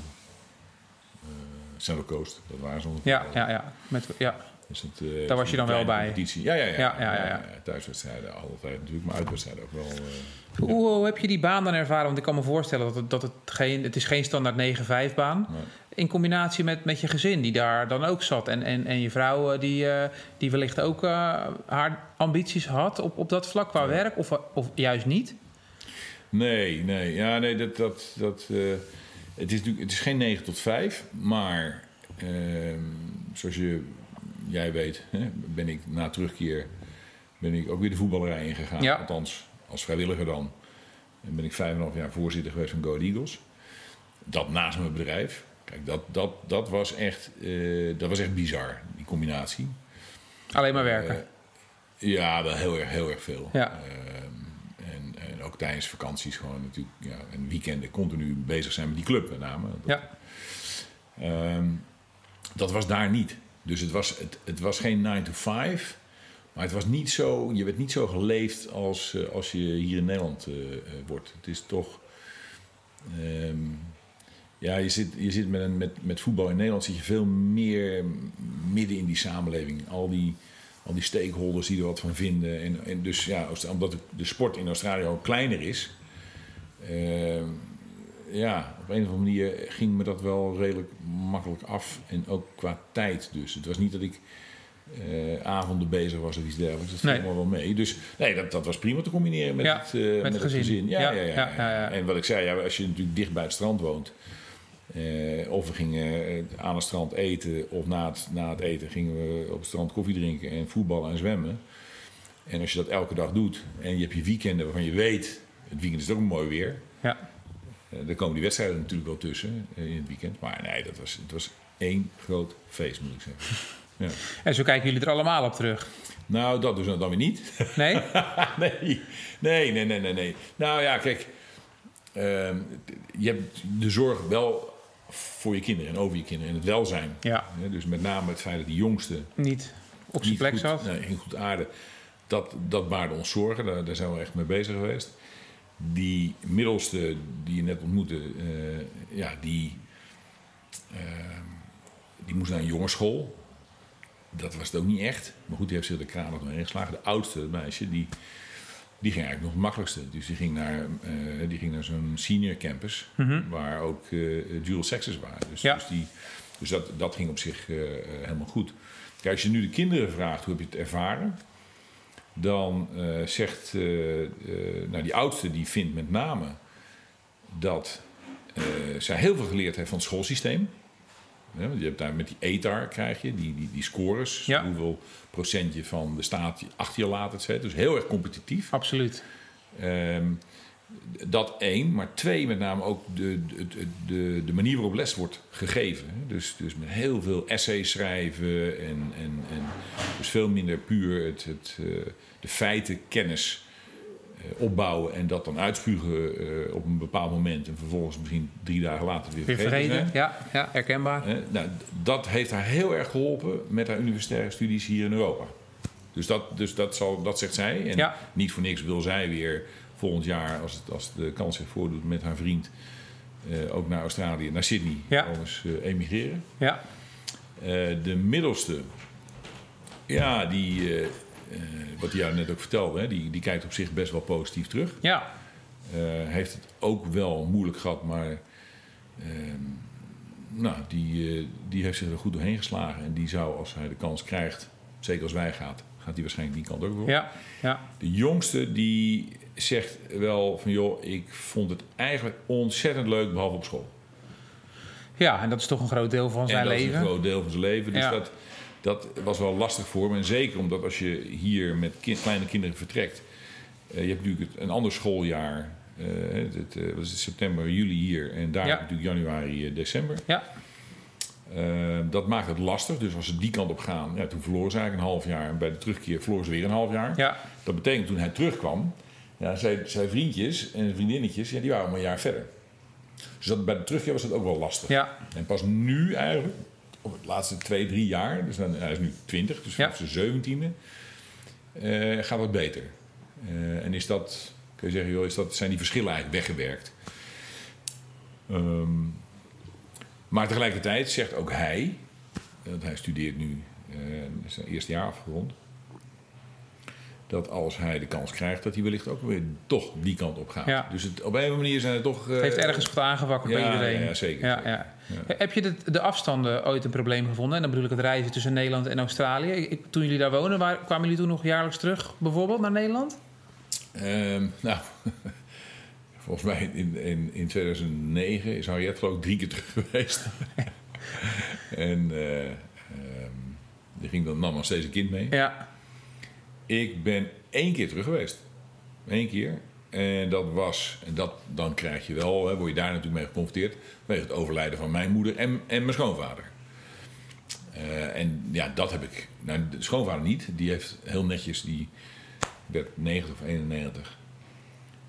Central Coast, dat waren ze Ja, ja, ja. Met, ja. Dus het, uh, Daar was je dan wel bij? Ja, ja, ja. ja, ja, ja, ja. Thuiswedstrijden altijd natuurlijk, maar uitwedstrijden ook wel. Uh, hoe, hoe, heb je die baan dan ervaren? Want ik kan me voorstellen dat het, dat het geen... Het is geen standaard 9-5 baan. Nee. In combinatie met, met je gezin die daar dan ook zat. En, en, en je vrouw uh, die, die wellicht ook haar ambities had op, op dat vlak qua werk. Of, of juist niet? Nee, nee. Ja, nee, dat... dat, dat het is, natuurlijk, het is geen 9 tot 5, maar uh, zoals je, jij weet, hè, ben ik na terugkeer ben ik ook weer de voetballerij ingegaan. Ja. Althans, als vrijwilliger dan. En ben ik 5,5 jaar voorzitter geweest van Go Eagles. Dat naast mijn bedrijf. Kijk, dat, dat, dat, was echt, uh, dat was echt bizar, die combinatie. Alleen maar werken? Uh, ja, wel heel erg, heel erg veel. Ja. Ehm, ook tijdens vakanties gewoon natuurlijk ja, en weekenden continu bezig zijn met die club met name. Dat, ja. Um, dat was daar niet. Dus het was, het, het was geen 9 to 5. Maar het was niet zo, je werd niet zo geleefd als, uh, als je hier in Nederland uh, uh, wordt. Het is toch. Um, ja, je zit, je zit met, een, met, met voetbal in Nederland zit je veel meer midden in die samenleving. Al die al die stakeholders die er wat van vinden. En, en dus ja, omdat de sport in Australië ook kleiner is. Uh, ja, op een of andere manier ging me dat wel redelijk makkelijk af. En ook qua tijd dus. Het was niet dat ik uh, avonden bezig was of iets dergelijks. Dat viel nee. wel mee. Dus nee, dat, dat was prima te combineren met, ja, het, uh, met, het gezin. ja, ja, ja, ja, En wat ik zei, ja, als je natuurlijk dicht bij het strand woont uh, of we gingen eh, aan het strand eten, of na het, na het eten gingen we op het strand koffie drinken en voetballen en zwemmen. En als je dat elke dag doet en je hebt je weekenden waarvan je weet, het weekend is ook mooi weer. Ja. Uh, dan komen die wedstrijden natuurlijk wel tussen in het weekend. Maar nee, dat was, het was één groot feest, moet ik zeggen. Ja. En zo kijken jullie er allemaal op terug? Nou, dat dus dan weer niet. Nee? nee? nee, nee, nee, nee, Nou ja, kijk. Uh, je hebt de zorg wel voor je kinderen en over je kinderen en het welzijn. Ja. dus met name het feit dat die jongste niet op zijn plek zat. Nee, in goed aarde. Dat, dat baarde ons zorgen. Daar, daar, zijn we echt mee bezig geweest. Die middelste die je net ontmoette, uh, ja, die, uh, die moest naar een jongensschool. Dat was het ook niet echt. Maar goed, die heeft zich de kraan nog doorheen geslagen. De oudste, meisje, die, die ging eigenlijk nog het makkelijkste. Dus die ging naar, uh, die ging naar zo'n senior campus, mm -hmm. waar ook dual sexes waren. Dus, ja. dus, die, dus dat, dat ging op zich helemaal goed. Kijk, als je nu de kinderen vraagt hoe heb je het ervaren, dan zegt nou, die oudste die vindt met name dat zij heel veel geleerd heeft van het schoolsysteem. Je hebt daar met die ETAR krijg je, die, die, die scores, ja. hoeveel procentje van de staat achter je laat, et cetera. Dus heel erg competitief. Absoluut. Um, dat één, maar twee met name ook de, de, de, de manier waarop les wordt gegeven. Dus, dus met heel veel essays schrijven en, en, en dus veel minder puur het, het, uh, de feiten, kennis uh, opbouwen en dat dan uitspugen uh, op een bepaald moment en vervolgens misschien drie dagen later weer, weer vergeten. vergeten. Ja, ja, herkenbaar. nou, dat heeft haar heel erg geholpen met haar universitaire studies hier in Europa. Dus dat, dus dat, zal, dat zegt zij. En ja. niet voor niks wil zij weer volgend jaar, als, het, als de kans zich voordoet, met haar vriend uh, ook naar Australië, naar Sydney, ja. uh, emigreren. Ja. De middelste, ja, die, wat hij jou net ook vertelde, hè, die, die kijkt op zich best wel positief terug. Ja. heeft het ook wel moeilijk gehad, maar ehm, nou, die, die heeft zich er goed doorheen geslagen. En die zou, als hij de kans krijgt, zeker als wij gaat, gaat hij waarschijnlijk die kant ook. Ja. ja. De jongste die zegt wel van joh, ik vond het eigenlijk ontzettend leuk, behalve op school. Ja, en dat is toch een groot deel van zijn en dat leven. is een groot deel van zijn leven. Dus Ja. dat, dat was wel lastig voor hem. En zeker omdat als je hier met kind- kleine kinderen vertrekt. eh, je hebt natuurlijk het- een ander schooljaar. eh, het, eh, wat is het, september, juli hier. En daar Ja. natuurlijk januari, december. Ja. Dat maakt het lastig. Dus als ze die kant op gaan, ja, toen verloren ze eigenlijk een half jaar. En bij de terugkeer verloren ze weer een half jaar. Ja. Dat betekent toen hij terugkwam, ja, zijn, zijn vriendjes en vriendinnetjes, ja, die waren maar een jaar verder. Dus dat, bij de terugkeer was dat ook wel lastig. Ja. En pas nu eigenlijk, op het laatste twee, drie jaar, dus dan, hij is nu twintig, dus Ja. zijn zeventiende, eh, gaat het beter. Eh, en is dat, kun je zeggen, joh, is dat, zijn die verschillen eigenlijk weggewerkt. Ehm, maar tegelijkertijd zegt ook hij, want hij studeert nu eh, zijn eerste jaar afgerond, dat als hij de kans krijgt, dat hij wellicht ook weer toch die kant op gaat. Ja. Dus het, op een of andere manier zijn er toch. Het heeft ergens wat aangewakkerd bij iedereen. ja, zeker, Ja, zeker. ja. Heb je de, de afstanden ooit een probleem gevonden? En dan bedoel ik het reizen tussen Nederland en Australië. Ik, toen jullie daar wonen, waar, kwamen jullie toen nog jaarlijks terug, bijvoorbeeld naar Nederland? Ehm, nou, volgens mij in, in, in 2009 is Harriet geloof ik drie keer terug geweest. en eh, ehm, die ging dan nam nog steeds een kind mee. Ja. Ik ben één keer terug geweest. Eén keer. En dat was, en dat, dan krijg je wel, hè, word je daar natuurlijk mee geconfronteerd, met het overlijden van mijn moeder en, en mijn schoonvader. Eh, en ja, dat heb ik. Nou, de schoonvader niet, die heeft heel netjes, die werd 90 of 91.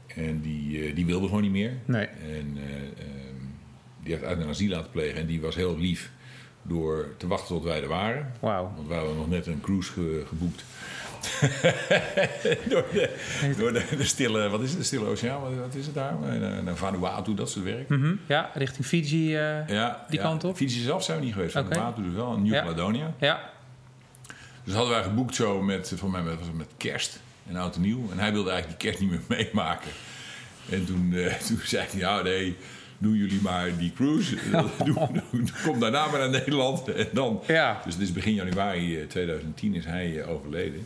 En die, eh, die wilde gewoon niet meer. Nee. En eh, ehm, die heeft uit een asiel laten plegen. En die was heel lief door te wachten tot wij er waren. Wauw. Want we hadden nog net een cruise ge- geboekt. door de, door de, de stille, wat is het, de stille oceaan, wat, wat is het daar? Naar, naar Vanuatu, dat soort werk. Mhm. Ja, richting Fiji. eh, Ja, Die ja. kant op? Fiji zelf zijn we niet geweest, Oké. Vanuatu dus wel, en Ja. Caledonia. ja. Dus hadden wij geboekt zo met, voor mij was het met kerst en oud en nieuw. En hij wilde eigenlijk die kerst niet meer meemaken. En toen, eh, toen zei hij, ja nee, doen jullie maar die cruise. Kom daarna maar naar Nederland. En dan, Ja. Dus dit is begin januari eh, 2010 is hij eh, overleden.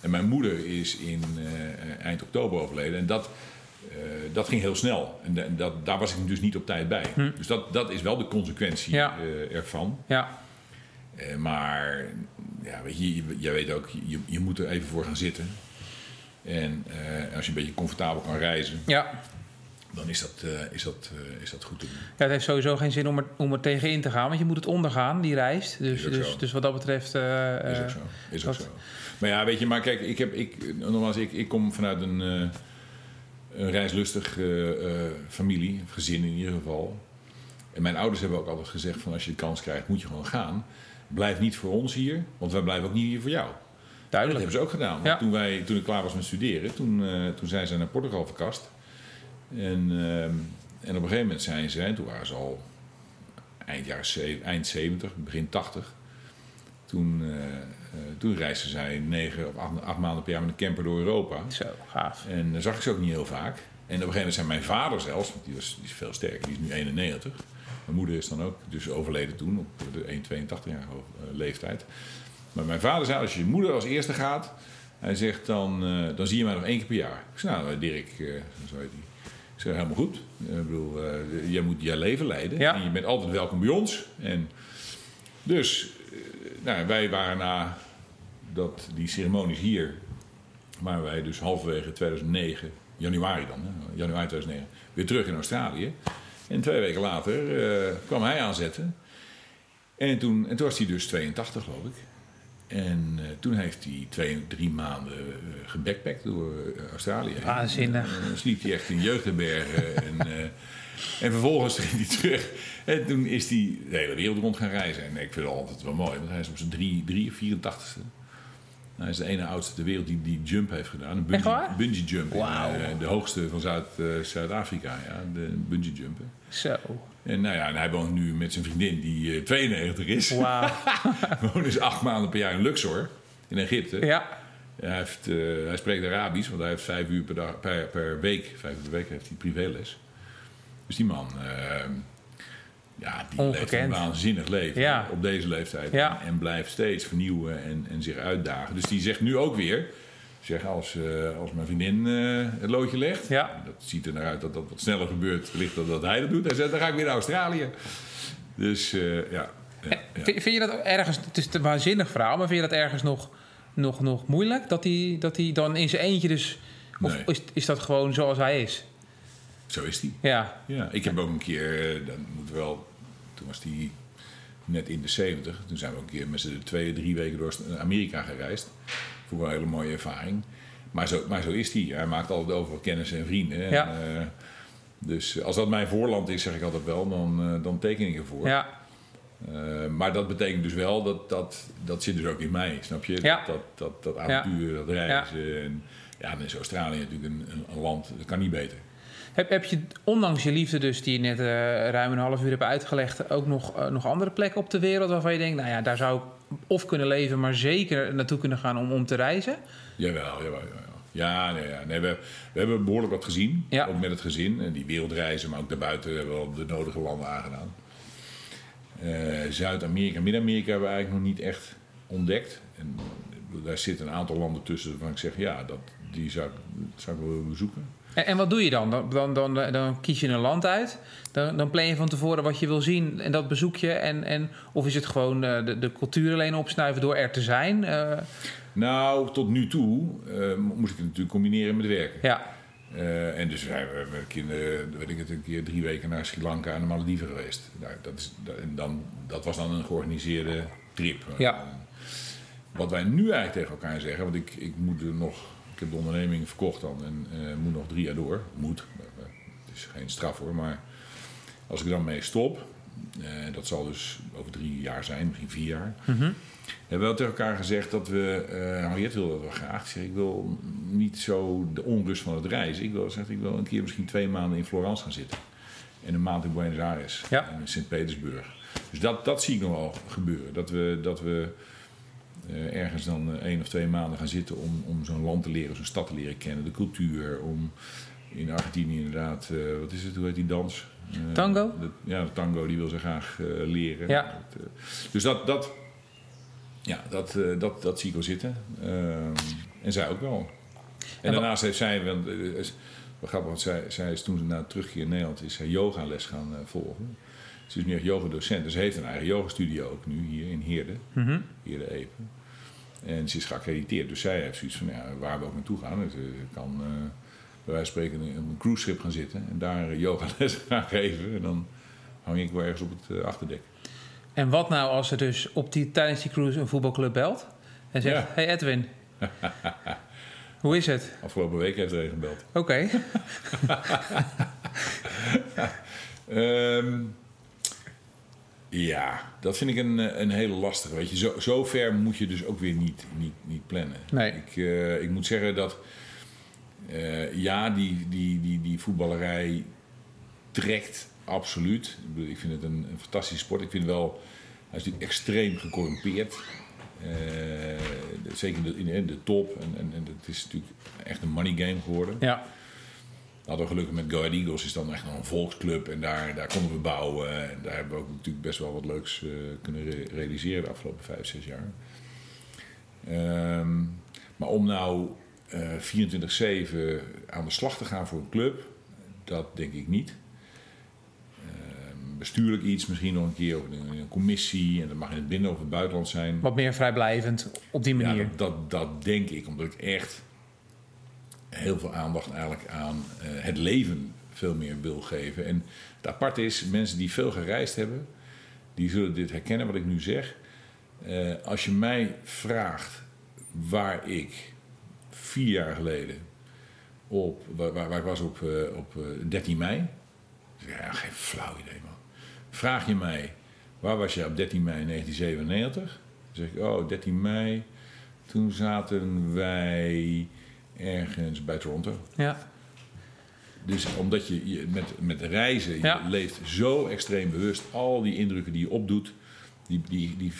En mijn moeder is in eh, eind oktober overleden. En dat, eh, dat ging heel snel. En da- dat, daar was ik dus niet op tijd bij. Dus dat, dat is wel de consequentie Hm. Ja. eh, ervan. Ja. Maar ja, weet je, je- jij weet ook, je, je moet er even voor gaan zitten. En als je een beetje comfortabel kan reizen, Ja. dan is dat, is dat, is dat goed te doen. Ja, het heeft sowieso geen zin om er, om er tegenin te gaan, want je moet het ondergaan, die reis. Dus, dus, zo. dus wat dat betreft. Is ook zo. Is ook zo. Maar ja, weet je, maar kijk, ik, heb, ik, nogmaals, ik, ik kom vanuit een, eh, een reislustig eh, eh, familie, gezin in ieder geval. En mijn ouders hebben ook altijd gezegd: van als je de kans krijgt, moet je gewoon gaan. Blijf niet voor ons hier, want wij blijven ook niet hier voor jou. Duidelijk. Dat hebben ze ook gedaan. Want Toen, wij, toen ik klaar was met studeren, toen, uh, toen zijn ze naar Portugal verkast. En, uh, en op een gegeven moment zijn ze, toen waren ze al eind, jaren, eind 70, begin 80. Toen, uh, toen reisden zij negen of acht, acht, maanden per jaar met een camper door Europa. Zo, gaaf. En dan zag ik ze ook niet heel vaak. En op een gegeven moment zijn mijn vader zelfs, want die, was, die is veel sterker, die is nu 91. Mijn moeder is dan ook dus overleden toen, op de 1,82 jaar leeftijd. Maar mijn vader zei, als je moeder als eerste gaat, hij zegt, dan, uh, dan zie je mij nog één keer per jaar. Ik zei, nou Dirk, uh, zo heet hij. Ik zeg, helemaal goed. Ik bedoel, jij moet je leven leiden. Ja. En je bent altijd welkom bij ons. En dus, nou, wij waren na dat, die ceremonies hier, waren wij dus halverwege 2009, januari dan, hè, januari 2009, weer terug in Australië. En twee weken later kwam hij aanzetten. En toen, en toen was hij dus 82, geloof ik. En uh, toen heeft hij twee, drie maanden uh, gebackpackt door Australië. Waanzinnig. En, sliep hij echt in jeugdherbergen. en, en vervolgens ging hij terug. En toen is hij de hele wereld rond gaan reizen. En ik vind het altijd wel mooi, want hij is op zijn drie, drie, 84ste. Hij is de ene oudste ter wereld die die jump heeft gedaan. Een bungee, bungee jump. Wow. In, de hoogste van Zuid, Zuid-Afrika, ja, de bungee jumpen. Zo. En nou ja, en hij woont nu met zijn vriendin die uh, 92 is. Wauw. woont dus acht maanden per jaar in Luxor, in Egypte. Ja. Hij, heeft, hij spreekt Arabisch, want hij heeft vijf uur per, dag, per, per week, vijf uur per week heeft hij privéles. Dus die man, uh, ja, die Ongekend. leeft een waanzinnig leven Ja. op deze leeftijd. Ja. En blijft steeds vernieuwen en, en zich uitdagen. Dus die zegt nu ook weer, zeg, als, uh, als mijn vriendin uh, het loodje legt, Ja. dat ziet er naar uit dat dat wat sneller gebeurt, wellicht dan dat hij dat doet. Hij zegt, dan ga ik weer naar Australië. Dus uh, ja. ja, ja. Vind, je dat ergens, het is een waanzinnig verhaal, maar vind je dat ergens nog, nog, nog moeilijk? Dat hij, dat hij dan in zijn eentje dus, of Nee. is, is dat gewoon zoals hij is? Zo is hij. Ja, Ja, ik heb ook een keer, eh, dan moet wel, toen was hij net in de 70. Toen zijn we ook een keer met z'n twee, drie weken door Amerika gereisd. Vond ik wel een hele mooie ervaring. Maar zo, maar zo is hij. Hij maakt altijd overal kennis en vrienden. Ja. En, eh, dus als dat mijn voorland is, zeg ik altijd wel, dan, eh, dan teken ik ervoor. ja, maar dat betekent dus wel dat, dat dat zit dus ook in mij, snap je? Ja. Dat, dat, dat avontuur, dat reizen. En, ja, dan is Australië natuurlijk een, een land, dat kan niet beter. Heb, heb je, ondanks je liefde dus, die je net eh, ruim een half uur hebt uitgelegd... ook nog, eh, nog andere plekken op de wereld waarvan je denkt... nou ja, daar zou ik of kunnen leven, maar zeker naartoe kunnen gaan om, om te reizen? Jawel, jawel, jawel. Ja, nee, ja. nee we, we hebben behoorlijk wat gezien, Ja. ook met het gezin. En die wereldreizen, maar ook daarbuiten hebben we wel de nodige landen aangedaan. Eh, Zuid-Amerika, Midden-Amerika hebben we eigenlijk nog niet echt ontdekt. En daar zitten een aantal landen tussen waarvan ik zeg, ja, dat, die zou, zou ik wel willen bezoeken. En, en wat doe je dan? Dan, dan, dan? dan kies je een land uit. Dan, dan plan je van tevoren wat je wil zien en dat bezoek je. En, en, of is het gewoon eh, de, de cultuur alleen opsnuiven door er te zijn? Eh, Nou, tot nu toe eh, moest ik het natuurlijk combineren met werken. ja, Eh, en dus zijn we met kinderen, weet ik het, een keer drie weken naar Sri Lanka en de Malediven geweest. Nou, dat, is, dat, en dan, dat was dan een georganiseerde trip. Ja. Eh, wat wij nu eigenlijk tegen elkaar zeggen, want ik, ik moet er nog, ik heb de onderneming verkocht dan en eh, moet nog drie jaar door. Moet, het is geen straf hoor, maar als ik dan mee stop, eh, dat zal dus over drie jaar zijn, misschien vier jaar. Hebben we wel tegen elkaar gezegd dat we, eh Henriette wil dat wel graag. Ik zeg, ik wil niet zo de onrust van het reizen. Ik wil, zegt, ik wil een keer misschien twee maanden in Florence gaan zitten. En een maand in Buenos Aires. Ja. En in Sint-Petersburg. Dus dat, dat zie ik nog wel gebeuren. Dat we, dat we eh, ergens dan eh, één of twee maanden gaan zitten om, om zo'n land te leren, zo'n stad te leren kennen. De cultuur. Om in Argentinië inderdaad, eh, wat is het, hoe heet die dans? Tango? de- ja, de tango, die wil ze graag leren. Ja. Dat, dus dat, dat, ja, dat, dat, dat zie ik wel zitten. Ehm, en zij ook wel. En, daarnaast heeft zij, want, is, wat grappig, want zij, zij is toen ze na terugkeer in Nederland is zij yogales gaan volgen. Ze is nu echt yogadocent. Dus ze heeft een eigen yogastudio ook nu hier in Heerde, Mhm. Heerde Epen. En ze is geaccrediteerd. Dus zij heeft zoiets van, ja, waar we ook naartoe gaan. Dus, eh, kan eh, bij wijze van spreken op een cruiseschip gaan zitten en daar eh, yogales gaan geven. En dan hang ik wel ergens op het eh, achterdek. En wat nou als er dus op die, tijdens die cruise een voetbalclub belt en zegt: Ja. Hey Edwin, hoe is het? Afgelopen week heeft er een gebeld. Oké, Ehm, Ja, dat vind ik een, een hele lastige. Weet je, zo, zo ver moet je dus ook weer niet, niet, niet plannen. Nee. Ik, uh, ik moet zeggen dat uh, ja, die, die, die, die voetballerij trekt absoluut. Ik, vind het een, een, fantastische sport. Ik vind wel, hij is natuurlijk extreem gecorrumpeerd. Uh, zeker in de, in de top. En, en, en, het is natuurlijk echt een money game geworden. Ja. Hadden we gelukkig met Go Ahead Eagles is dan echt nog een volksclub. En daar, daar konden we bouwen. En daar hebben we ook natuurlijk best wel wat leuks uh, kunnen re realiseren de afgelopen vijf, zes jaar. Um, maar om nou uh, 24-7 aan de slag te gaan voor een club, dat denk ik niet. Uh, bestuurlijk iets, misschien nog een keer of een, een, commissie. En dat mag in het binnen- of het buitenland zijn. Wat meer vrijblijvend op die manier. Ja, dat, dat, dat denk ik, omdat ik echt heel veel aandacht eigenlijk aan uh, het leven veel meer wil geven. En het aparte is, mensen die veel gereisd hebben, die zullen dit herkennen wat ik nu zeg. Uh, als je mij vraagt waar ik vier jaar geleden op, waar, ik was op, uh, op 13 mei. Ja, geen flauw idee man. Vraag je mij, waar was je op 13 mei 1997? Dan zeg ik, oh 13 mei, toen zaten wij ergens bij Toronto. Ja. Dus omdat je, je met, met reizen, je Ja. leeft zo extreem bewust. Al die indrukken die je opdoet, die, die, die,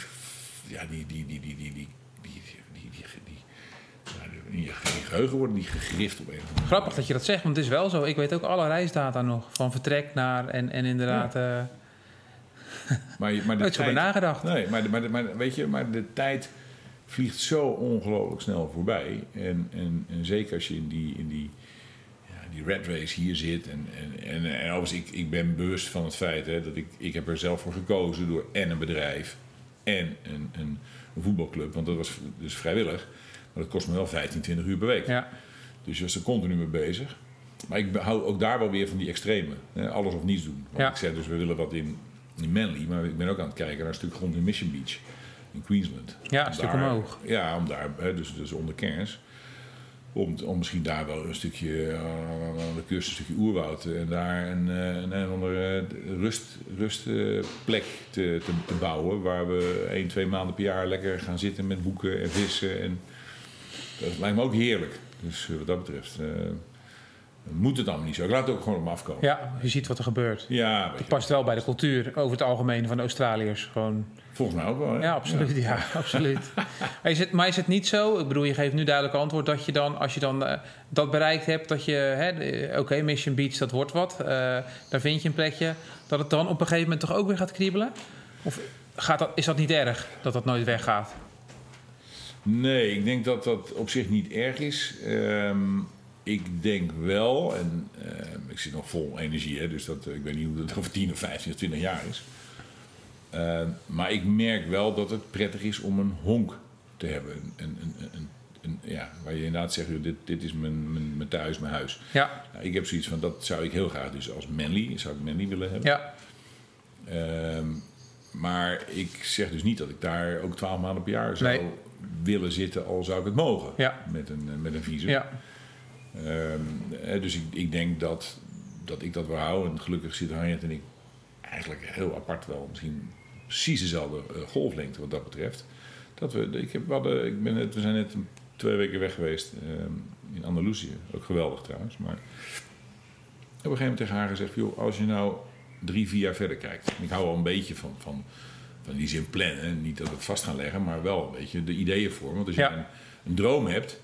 ja, die, die, die, die, die, die, die, die, die, ja, in je geheugen worden die gegrift op een of andere manier. Grappig dat je dat zegt, want het is wel zo. Ik weet ook alle reisdata nog. Van vertrek naar en, en inderdaad... eh Maar, je- maar de nooit zo bij tijd- nagedacht. Nee, maar, de, maar, de- maar weet je, maar de tijd vliegt zo ongelooflijk snel voorbij. En, en, en zeker als je in die, in die, ja, die red race hier zit. En, en, en, en ik, ik ben bewust van het feit hè, dat ik, ik heb er zelf voor gekozen door en een bedrijf en een, een, een voetbalclub. Want dat was dus vrijwillig. Maar dat kost me wel 15, 20 uur per week. Ja. Dus je was er continu mee bezig. Maar ik hou ook daar wel weer van die extreme. Hè? Alles of niets doen. Want Ja. ik zei dus, we willen wat in, in Manly. Maar ik ben ook aan het kijken naar een stuk grond in Mission Beach. In Queensland. Ja, een stuk daar- omhoog. Ja, om daar, hè, dus, dus onder kerns. Om, om misschien daar wel een stukje eh, aan de kust, een stukje oerwoud. En daar een, eh, een, een andere rust, rustplek te, te, te bouwen. Waar we één, twee maanden per jaar lekker gaan zitten met boeken en vissen. En dat lijkt me ook heerlijk. Dus eh, wat dat betreft eh, moet het allemaal niet zo. Ik laat het ook gewoon op me afkomen. ja, je ziet wat er gebeurt. Ja, Het past wel bij de cultuur over het algemeen van de Australiërs. Gewoon, volgens mij ook wel. Hè? ja, absoluut. Ja, absoluut. Maar is, het, maar is het niet zo? Ik bedoel, je geeft nu duidelijk antwoord dat je dan, als je dan eh, dat bereikt hebt, dat je, de- oké, Mission Beach, dat wordt wat. eh, daar vind je een plekje. Dat het dan op een gegeven moment toch ook weer gaat kriebelen? Of gaat dat, is dat niet erg dat dat nooit weggaat? Nee, ik denk dat dat op zich niet erg is. Ehm, ik denk wel, en ehm, ik zit nog vol energie, hè, dus dat, ik weet niet hoe het over 10 of 15 of 20 jaar is. Ehm, maar ik merk wel dat het prettig is om een honk te hebben. Een, een, een, een, een- ja, waar je inderdaad zegt, dit, dit is mijn, mijn, mijn thuis, mijn huis. Ja, Nou, ik heb zoiets van, dat zou ik heel graag dus als Manly, zou ik Manly willen hebben. ja, Ehm, maar ik zeg dus niet dat ik daar ook twaalf maanden per jaar zou Nee. willen zitten, al zou ik het mogen. Ja. Met een, eh, met een visum. ja. Ehm, eh, dus ik, ik denk dat, dat ik dat wil houden. En gelukkig zitten Harriet en ik eigenlijk heel apart wel. Misschien precies dezelfde eh, golflengte wat dat betreft. Dat we, ik heb, we, hadden, ik ben net, we zijn net twee weken weg geweest ehm, in Andalusië. Ook geweldig trouwens. Maar op een gegeven moment tegen haar gezegd... Joh, als je nou drie, vier jaar verder kijkt... en ik hou wel een beetje van, van, van die zin plannen. Niet dat we het vast gaan leggen, maar wel een beetje de ideeën voor. Want als je Ja. een, een droom hebt...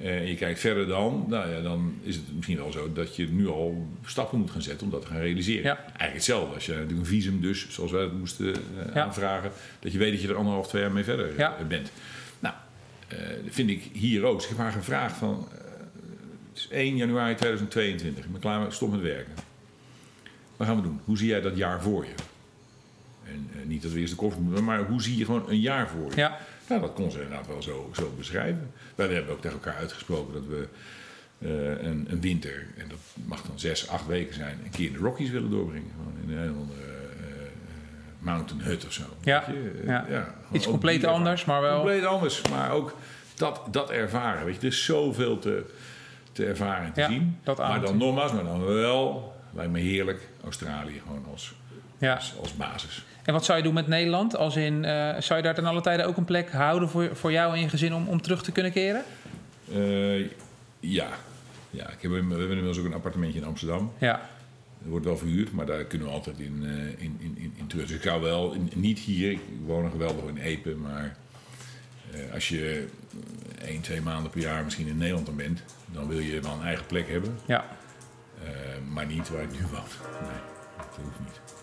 eh, en je kijkt verder dan, nou ja, dan is het misschien wel zo dat je nu al stappen moet gaan zetten om dat te gaan realiseren. Ja. Eigenlijk hetzelfde. Als je natuurlijk een visum, dus zoals wij het moesten eh, Ja. aanvragen, dat je weet dat je er anderhalf, twee jaar mee verder eh, Ja. bent. Nou, dat vind ik hier ook. Dus ik heb haar gevraagd van, het is 1 januari 2022, ik ben klaar met, stop met werken. Wat gaan we doen? Hoe zie jij dat jaar voor je? En niet dat we eerst de koffie moeten, maar hoe zie je gewoon een jaar voor je? ja. Nou, dat kon ze inderdaad wel zo, zo beschrijven. Wij hebben ook tegen elkaar uitgesproken dat we eh, een, een winter, en dat mag dan zes, acht weken zijn, een keer in de Rockies willen doorbrengen. Gewoon in een hele andere eh, mountain hut of zo. Ja? Eh, ja. gewoon Iets compleet anders, maar wel- Compleet anders, maar ook dat, dat ervaren. Weet je, er is zoveel te, te ervaren en te Ja, zien. dat maar dan nogmaals, maar dan wel lijkt me heerlijk. Australië gewoon als, ja. als, als, basis. En wat zou je doen met Nederland? Als in, uh, zou je daar ten alle tijde ook een plek houden voor, voor jou en je gezin om, om terug te kunnen keren? Uh, ja. ja ik heb, we hebben inmiddels ook een appartementje in Amsterdam. Ja. Er wordt wel verhuurd, maar daar kunnen we altijd in, uh, in, in, in, terug. Dus ik ga wel, in, niet hier, ik woon nog geweldig in Epe, maar als je één, twee maanden per jaar misschien in Nederland dan bent, dan wil je wel een eigen plek hebben. Ja. maar niet waar ik nu woon. Nee, dat hoeft niet.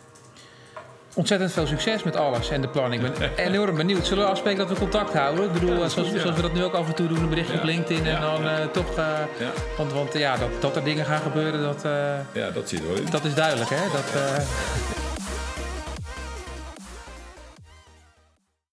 Ontzettend veel succes met alles en de planning. Ik ben enorm benieuwd. Zullen we afspreken dat we contact houden? Ik bedoel, zoals, zoals, we dat nu ook af en toe doen, een berichtje op LinkedIn en dan uh, toch... Uh, want, want ja, dat, dat er dingen gaan gebeuren, dat... Uh, ja, dat er wel in. Dat is duidelijk, hè? Dat,